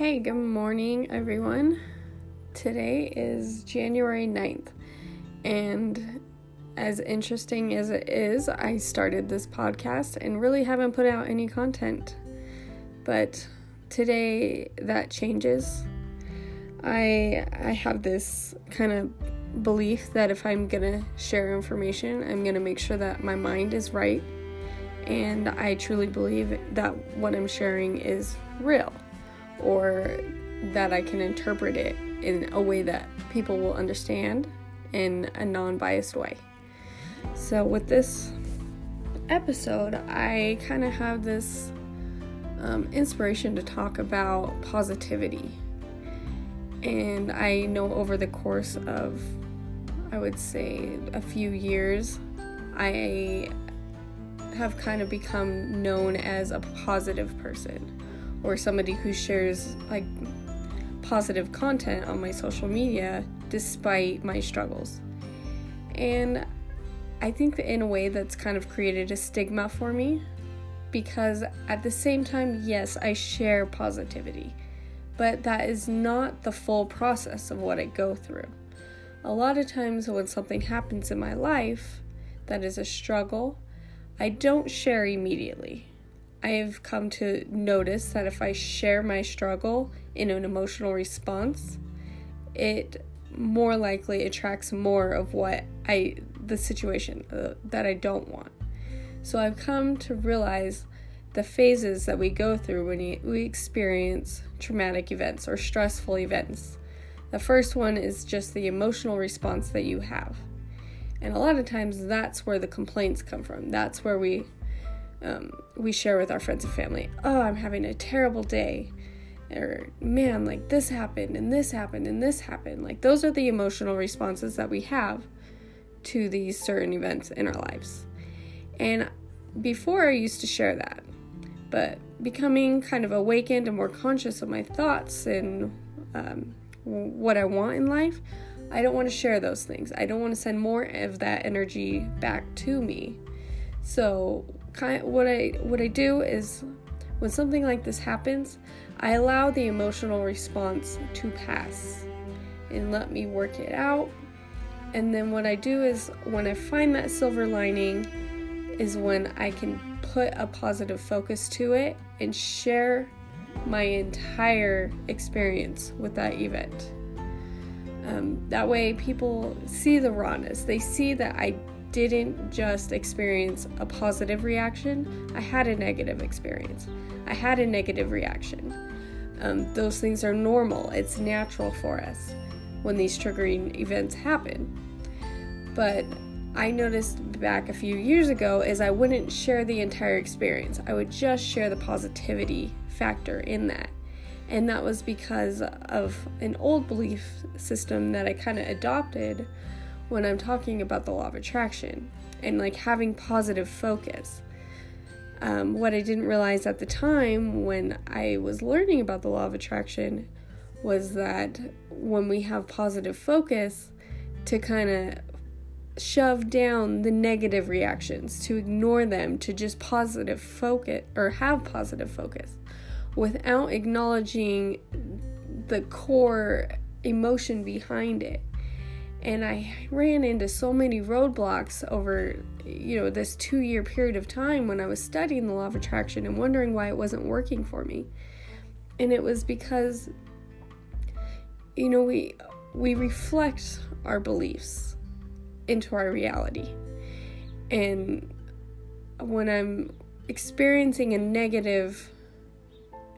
Hey, good morning, everyone. Today is January 9th, and as interesting as it is, I started this podcast and really haven't put out any content. But today that changes. I I have this kind of belief that if I'm going to share information, I'm going to make sure that my mind is right and I truly believe that what I'm sharing is real or that I can interpret it in a way that people will understand in a non biased way. So, with this episode, I kind of have this um, inspiration to talk about positivity. And I know over the course of, I would say, a few years, I have kind of become known as a positive person or somebody who shares like positive content on my social media despite my struggles. And I think that in a way that's kind of created a stigma for me because at the same time, yes, I share positivity, but that is not the full process of what I go through. A lot of times, when something happens in my life that is a struggle, I don't share immediately. I've come to notice that if I share my struggle in an emotional response, it more likely attracts more of what I the situation uh, that I don't want. So I've come to realize the phases that we go through when we experience traumatic events or stressful events. The first one is just the emotional response that you have. And a lot of times that's where the complaints come from. That's where we um, we share with our friends and family. Oh, I'm having a terrible day. Or, man, like this happened and this happened and this happened. Like, those are the emotional responses that we have to these certain events in our lives. And before I used to share that, but becoming kind of awakened and more conscious of my thoughts and um, what I want in life, I don't want to share those things. I don't want to send more of that energy back to me. So, kind what I what I do is when something like this happens, I allow the emotional response to pass and let me work it out. And then what I do is when I find that silver lining is when I can put a positive focus to it and share my entire experience with that event. Um, that way, people see the rawness. They see that I didn't just experience a positive reaction, I had a negative experience. I had a negative reaction. Um, those things are normal, it's natural for us when these triggering events happen. But I noticed back a few years ago is I wouldn't share the entire experience. I would just share the positivity factor in that. And that was because of an old belief system that I kind of adopted when I'm talking about the law of attraction and like having positive focus. Um, what I didn't realize at the time when I was learning about the law of attraction was that when we have positive focus, to kind of shove down the negative reactions, to ignore them, to just positive focus or have positive focus without acknowledging the core emotion behind it and I ran into so many roadblocks over you know this 2 year period of time when I was studying the law of attraction and wondering why it wasn't working for me. And it was because you know we we reflect our beliefs into our reality. And when I'm experiencing a negative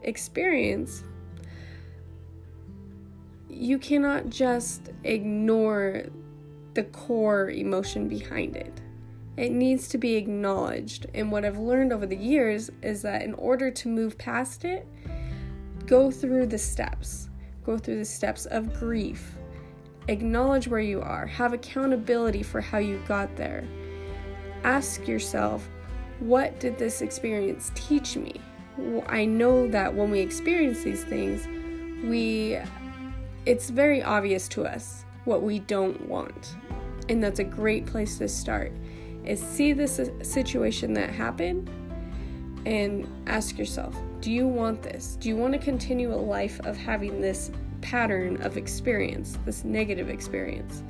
experience, you cannot just ignore the core emotion behind it. It needs to be acknowledged. And what I've learned over the years is that in order to move past it, go through the steps. Go through the steps of grief. Acknowledge where you are. Have accountability for how you got there. Ask yourself, what did this experience teach me? I know that when we experience these things, we it's very obvious to us what we don't want. And that's a great place to start. Is see this situation that happened and ask yourself, Do you want this? Do you want to continue a life of having this pattern of experience, this negative experience?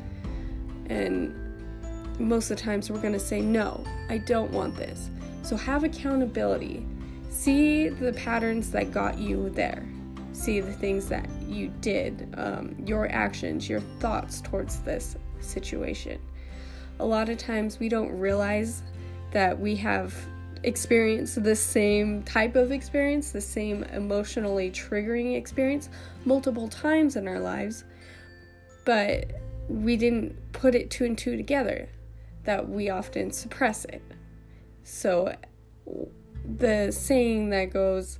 And most of the times we're going to say, no, I don't want this. So have accountability. See the patterns that got you there. See the things that you did, um, your actions, your thoughts towards this situation. A lot of times we don't realize that we have experienced the same type of experience, the same emotionally triggering experience multiple times in our lives, but we didn't put it two and two together, that we often suppress it. So, the saying that goes,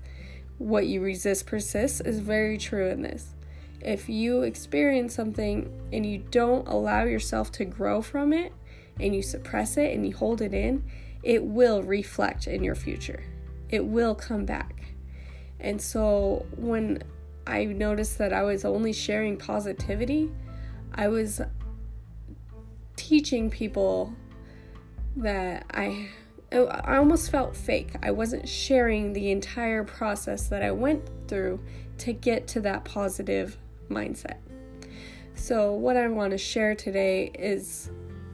what you resist persists, is very true in this. If you experience something and you don't allow yourself to grow from it, and you suppress it and you hold it in, it will reflect in your future. It will come back. And so when I noticed that I was only sharing positivity, I was teaching people that I I almost felt fake. I wasn't sharing the entire process that I went through to get to that positive mindset. So, what I want to share today is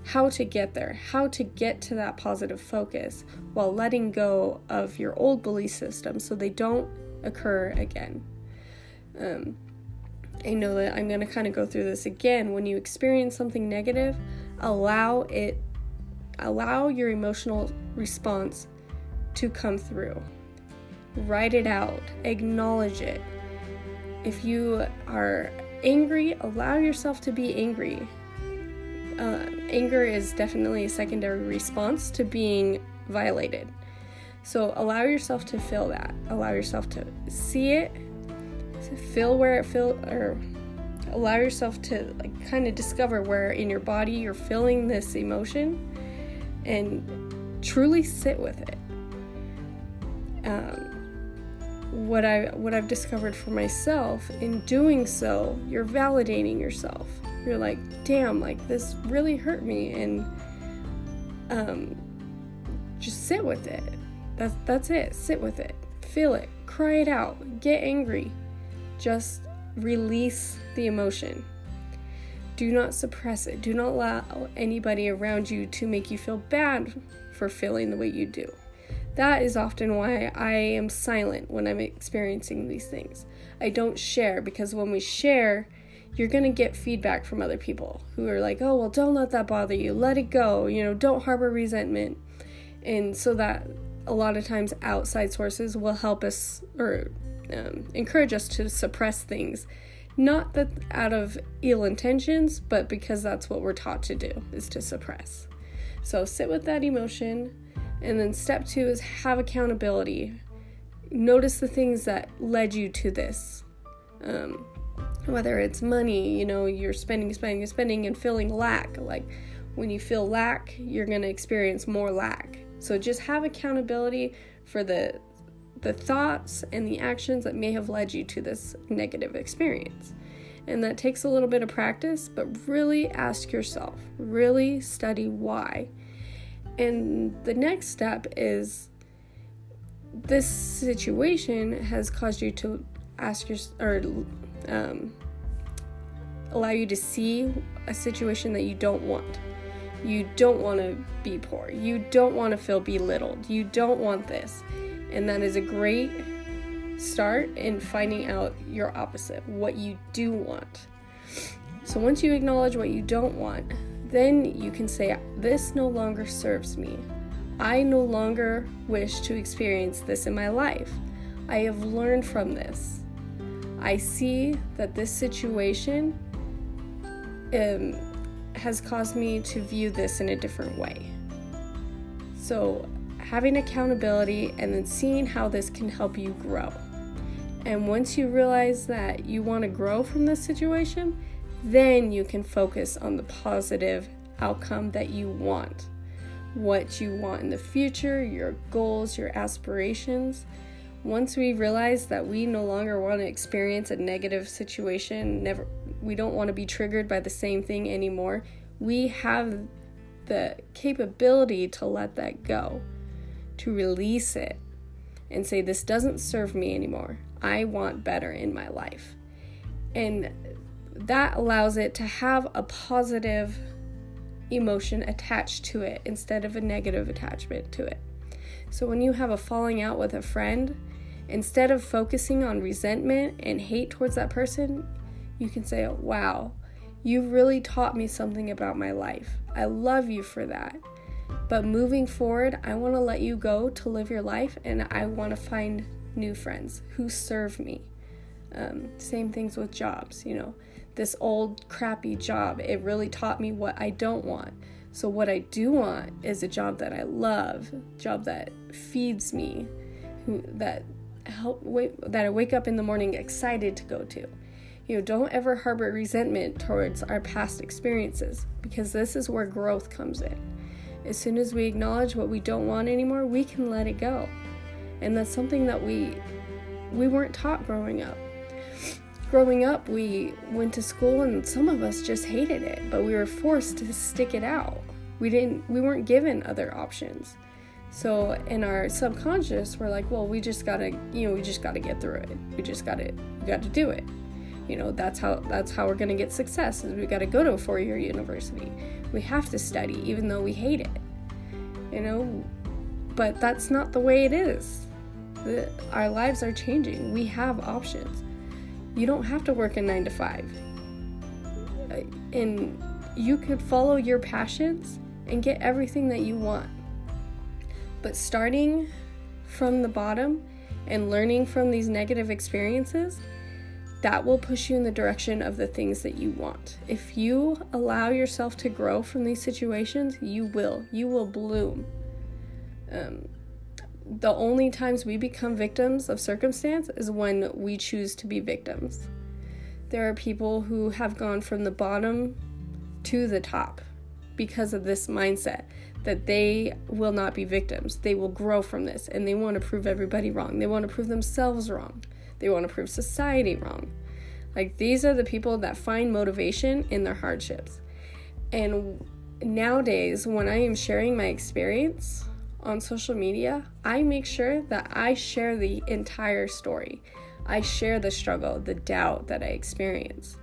how to get there, how to get to that positive focus while letting go of your old belief system so they don't occur again. Um, I know that I'm going to kind of go through this again. When you experience something negative, allow it, allow your emotional response to come through. Write it out, acknowledge it. If you are angry, allow yourself to be angry uh, anger is definitely a secondary response to being violated. So allow yourself to feel that. Allow yourself to see it, to feel where it feel or allow yourself to like kind of discover where in your body you're feeling this emotion and truly sit with it. Um, what I what I've discovered for myself in doing so, you're validating yourself you're like, damn, like this really hurt me, and um, just sit with it. That's that's it. Sit with it. Feel it. Cry it out. Get angry. Just release the emotion. Do not suppress it. Do not allow anybody around you to make you feel bad for feeling the way you do. That is often why I am silent when I'm experiencing these things. I don't share because when we share, you're going to get feedback from other people who are like, oh, well, don't let that bother you. Let it go. You know, don't harbor resentment. And so that a lot of times outside sources will help us or um, encourage us to suppress things. Not that out of ill intentions, but because that's what we're taught to do, is to suppress. So sit with that emotion. And then step two is have accountability. Notice the things that led you to this. Um, whether it's money, you know, you're spending, spending, spending, and feeling lack. Like when you feel lack, you're going to experience more lack. So just have accountability for the the thoughts and the actions that may have led you to this negative experience. And that takes a little bit of practice, but really ask yourself, really study why. And the next step is this situation has caused you to ask your or um, allow you to see a situation that you don't want. You don't want to be poor. You don't want to feel belittled. You don't want this. And that is a great start in finding out your opposite, what you do want. So once you acknowledge what you don't want, then you can say, This no longer serves me. I no longer wish to experience this in my life. I have learned from this. I see that this situation um, has caused me to view this in a different way. So, having accountability and then seeing how this can help you grow. And once you realize that you want to grow from this situation, then you can focus on the positive outcome that you want. What you want in the future, your goals, your aspirations once we realize that we no longer want to experience a negative situation, never we don't want to be triggered by the same thing anymore, we have the capability to let that go, to release it. and say, This doesn't serve me anymore. I want better in my life. And that allows it to have a positive emotion attached to it instead of a negative attachment to it. So when you have a falling out with a friend, instead of focusing on resentment and hate towards that person, you can say, Wow, you really taught me something about my life. I love you for that. But moving forward, I want to let you go to live your life and I want to find new friends who serve me. Um, same things with jobs, you know. This old crappy job, it really taught me what I don't want. So what I do want is a job that I love, job that feeds me, who that help wait, that I wake up in the morning excited to go to. You know, don't ever harbor resentment towards our past experiences because this is where growth comes in. As soon as we acknowledge what we don't want anymore, we can let it go. And that's something that we we weren't taught growing up. Growing up, we went to school and some of us just hated it, but we were forced to stick it out. We didn't we weren't given other options. So in our subconscious, we're like, well, we just gotta, you know, we just gotta get through it. We just gotta, gotta do it. You know, that's how that's how we're gonna get success. Is we gotta go to a four-year university. We have to study, even though we hate it. You know, but that's not the way it is. The, our lives are changing. We have options. You don't have to work a nine to five, uh, and you could follow your passions and get everything that you want but starting from the bottom and learning from these negative experiences, that will push you in the direction of the things that you want. If you allow yourself to grow from these situations, you will. You will bloom. Um, the only times we become victims of circumstance is when we choose to be victims. There are people who have gone from the bottom to the top because of this mindset that they will not be victims. They will grow from this and they want to prove everybody wrong. They want to prove themselves wrong. They want to prove society wrong. Like these are the people that find motivation in their hardships. And nowadays, when I am sharing my experience on social media, I make sure that I share the entire story. I share the struggle, the doubt that I experience.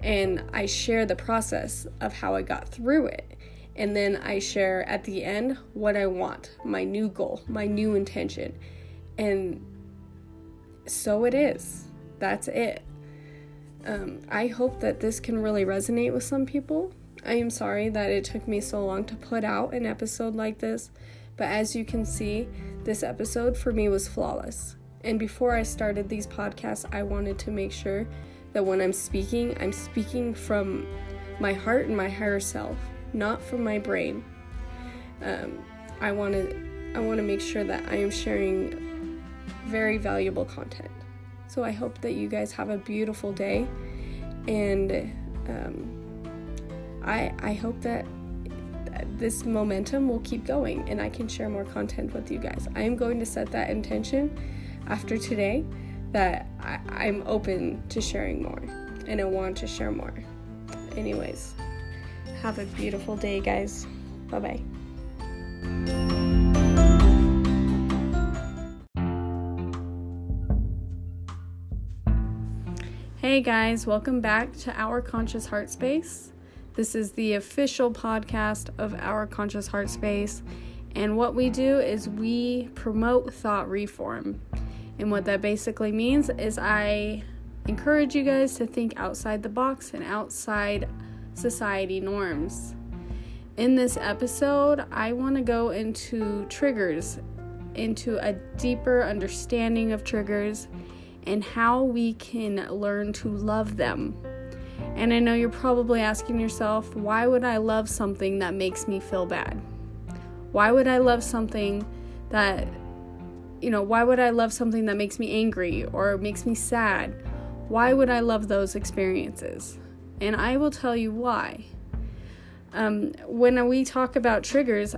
And I share the process of how I got through it and then I share at the end what I want, my new goal, my new intention. And so it is. That's it. Um, I hope that this can really resonate with some people. I am sorry that it took me so long to put out an episode like this, but as you can see, this episode for me was flawless. And before I started these podcasts, I wanted to make sure that when I'm speaking, I'm speaking from my heart and my higher self not from my brain. Um, I want to I want to make sure that I am sharing very valuable content. So I hope that you guys have a beautiful day, and um, I I hope that this momentum will keep going and I can share more content with you guys. I am going to set that intention after today that I, I'm open to sharing more and I want to share more. Anyways. Have a beautiful day, guys. Bye bye. Hey guys, welcome back to Our Conscious Heart Space. This is the official podcast of Our Conscious Heart Space, and what we do is we promote thought reform. And what that basically means is I encourage you guys to think outside the box and outside society norms. In this episode, I want to go into triggers, into a deeper understanding of triggers, and how we can learn to love them. And I know you're probably asking yourself, why would I love something that makes me feel bad? Why would I love something that, you know, why would I love something that makes me angry or makes me sad? Why would I love those experiences? and I will tell you why. Um, when we talk about triggers,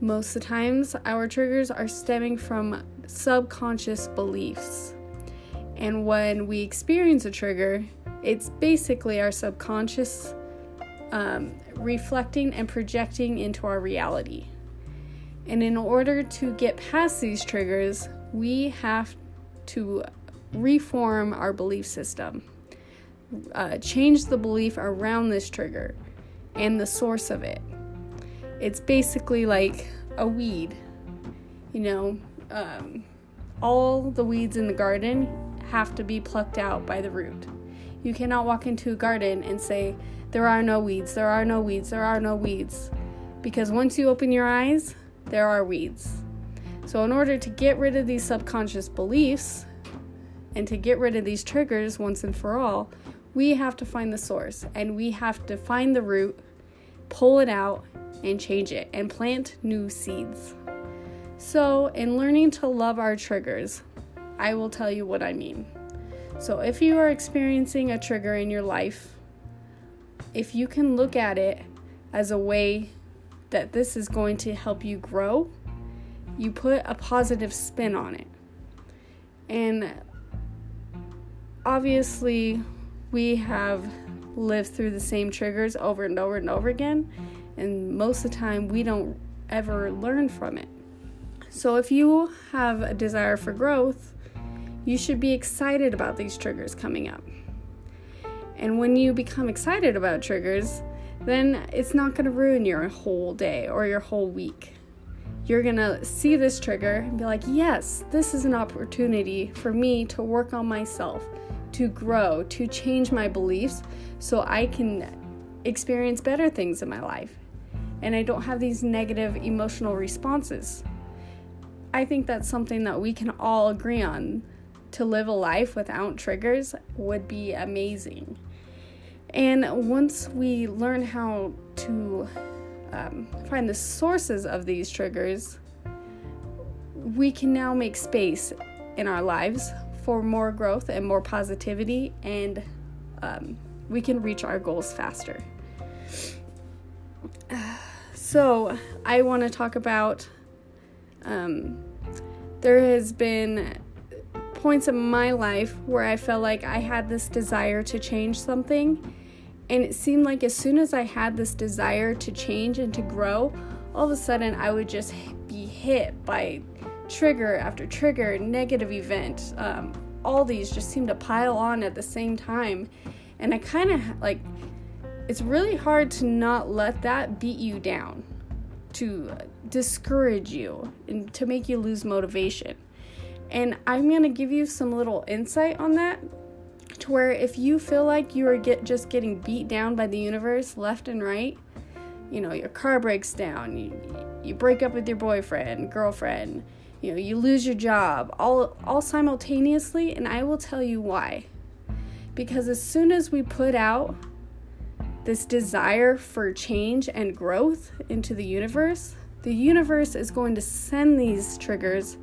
most of the times our triggers are stemming from subconscious beliefs. And when we experience a trigger, it's basically our subconscious um, reflecting and projecting into our reality. And in order to get past these triggers, we have to reform our belief system, uh, change the belief around this trigger and the source of it. It's basically like a weed, you know. Um, all the weeds in the garden have to be plucked out by the root. You cannot walk into a garden and say, There are no weeds, there are no weeds, there are no weeds. Because once you open your eyes, there are weeds. So, in order to get rid of these subconscious beliefs and to get rid of these triggers once and for all, we have to find the source and we have to find the root, pull it out, and change it and plant new seeds. So, in learning to love our triggers, I will tell you what I mean. So, if you are experiencing a trigger in your life, if you can look at it as a way that this is going to help you grow, you put a positive spin on it. And obviously, we have lived through the same triggers over and over and over again, and most of the time, we don't ever learn from it. So, if you have a desire for growth, you should be excited about these triggers coming up. And when you become excited about triggers, then it's not going to ruin your whole day or your whole week. You're going to see this trigger and be like, yes, this is an opportunity for me to work on myself, to grow, to change my beliefs so I can experience better things in my life. And I don't have these negative emotional responses. I think that's something that we can all agree on to live a life without triggers would be amazing. And once we learn how to um, find the sources of these triggers, we can now make space in our lives for more growth and more positivity, and um, we can reach our goals faster. So, I want to talk about um, there has been points in my life where I felt like I had this desire to change something. And it seemed like as soon as I had this desire to change and to grow, all of a sudden I would just be hit by trigger after trigger, negative event. Um, all these just seem to pile on at the same time. And I kind of like, it's really hard to not let that beat you down, to discourage you, and to make you lose motivation. And I'm going to give you some little insight on that to where if you feel like you are get just getting beat down by the universe left and right, you know, your car breaks down, you, you break up with your boyfriend, girlfriend, you know, you lose your job, all all simultaneously, and I will tell you why. Because as soon as we put out this desire for change and growth into the universe, the universe is going to send these triggers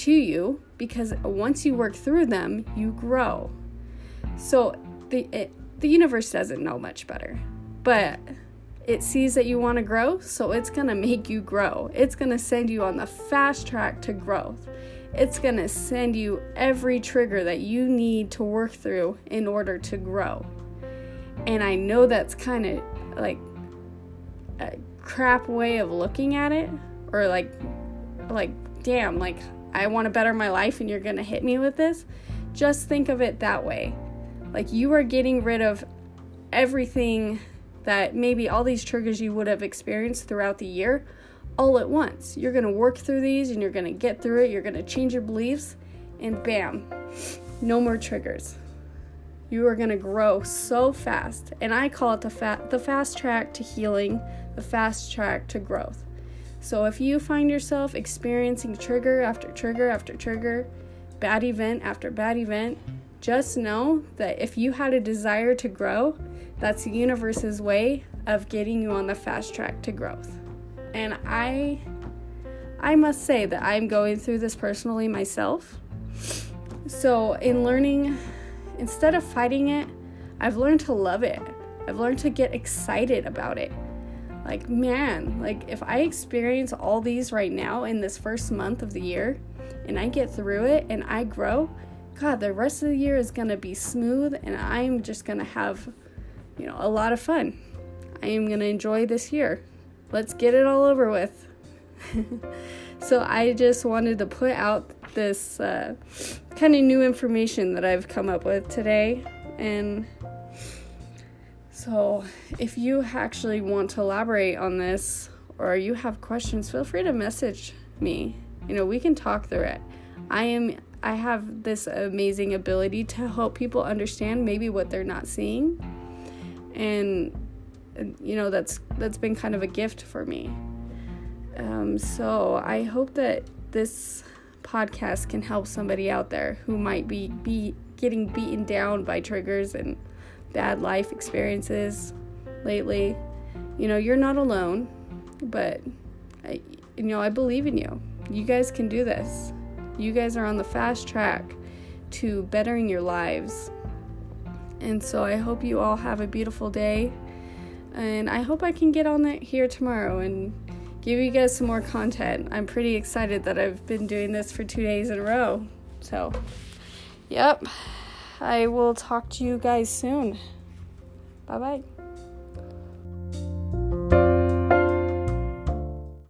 to you because once you work through them, you grow. So the it, the universe doesn't know much better, but it sees that you want to grow, so it's going to make you grow. It's going to send you on the fast track to growth. It's going to send you every trigger that you need to work through in order to grow. And I know that's kind of like a crap way of looking at it or like like damn, like I want to better my life and you're going to hit me with this. Just think of it that way. Like you are getting rid of everything that maybe all these triggers you would have experienced throughout the year all at once. You're going to work through these and you're going to get through it. You're going to change your beliefs and bam, no more triggers. You are going to grow so fast. And I call it the fa- the fast track to healing, the fast track to growth. So if you find yourself experiencing trigger after trigger after trigger, bad event after bad event, just know that if you had a desire to grow, that's the universe's way of getting you on the fast track to growth. And I I must say that I'm going through this personally myself. So, in learning instead of fighting it, I've learned to love it. I've learned to get excited about it like man like if i experience all these right now in this first month of the year and i get through it and i grow god the rest of the year is going to be smooth and i'm just going to have you know a lot of fun i am going to enjoy this year let's get it all over with So I just wanted to put out this uh, kind of new information that I've come up with today. And so if you actually want to elaborate on this or you have questions, feel free to message me. You know, we can talk through it. I am I have this amazing ability to help people understand maybe what they're not seeing. And you know, that's that's been kind of a gift for me. Um, so I hope that this podcast can help somebody out there who might be, be getting beaten down by triggers and bad life experiences lately. You know, you're not alone, but I, you know, I believe in you. You guys can do this. You guys are on the fast track to bettering your lives. And so I hope you all have a beautiful day. And I hope I can get on that here tomorrow and give you guys some more content. I'm pretty excited that I've been doing this for two days in a row. So, yep, I will talk to you guys soon. Bye bye.